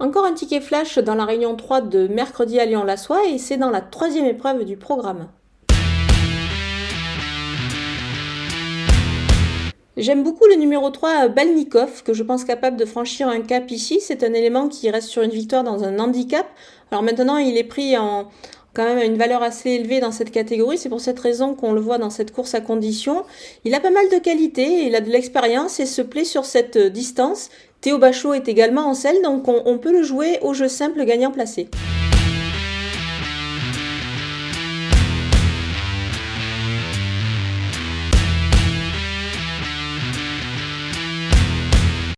Encore un ticket flash dans la réunion 3 de mercredi à Lyon-la-Soie et c'est dans la troisième épreuve du programme. J'aime beaucoup le numéro 3 Balnikov, que je pense capable de franchir un cap ici. C'est un élément qui reste sur une victoire dans un handicap. Alors maintenant, il est pris en, quand même une valeur assez élevée dans cette catégorie. C'est pour cette raison qu'on le voit dans cette course à condition. Il a pas mal de qualités, il a de l'expérience et se plaît sur cette distance. Théo Bachot est également en selle, donc on, on peut le jouer au jeu simple gagnant placé.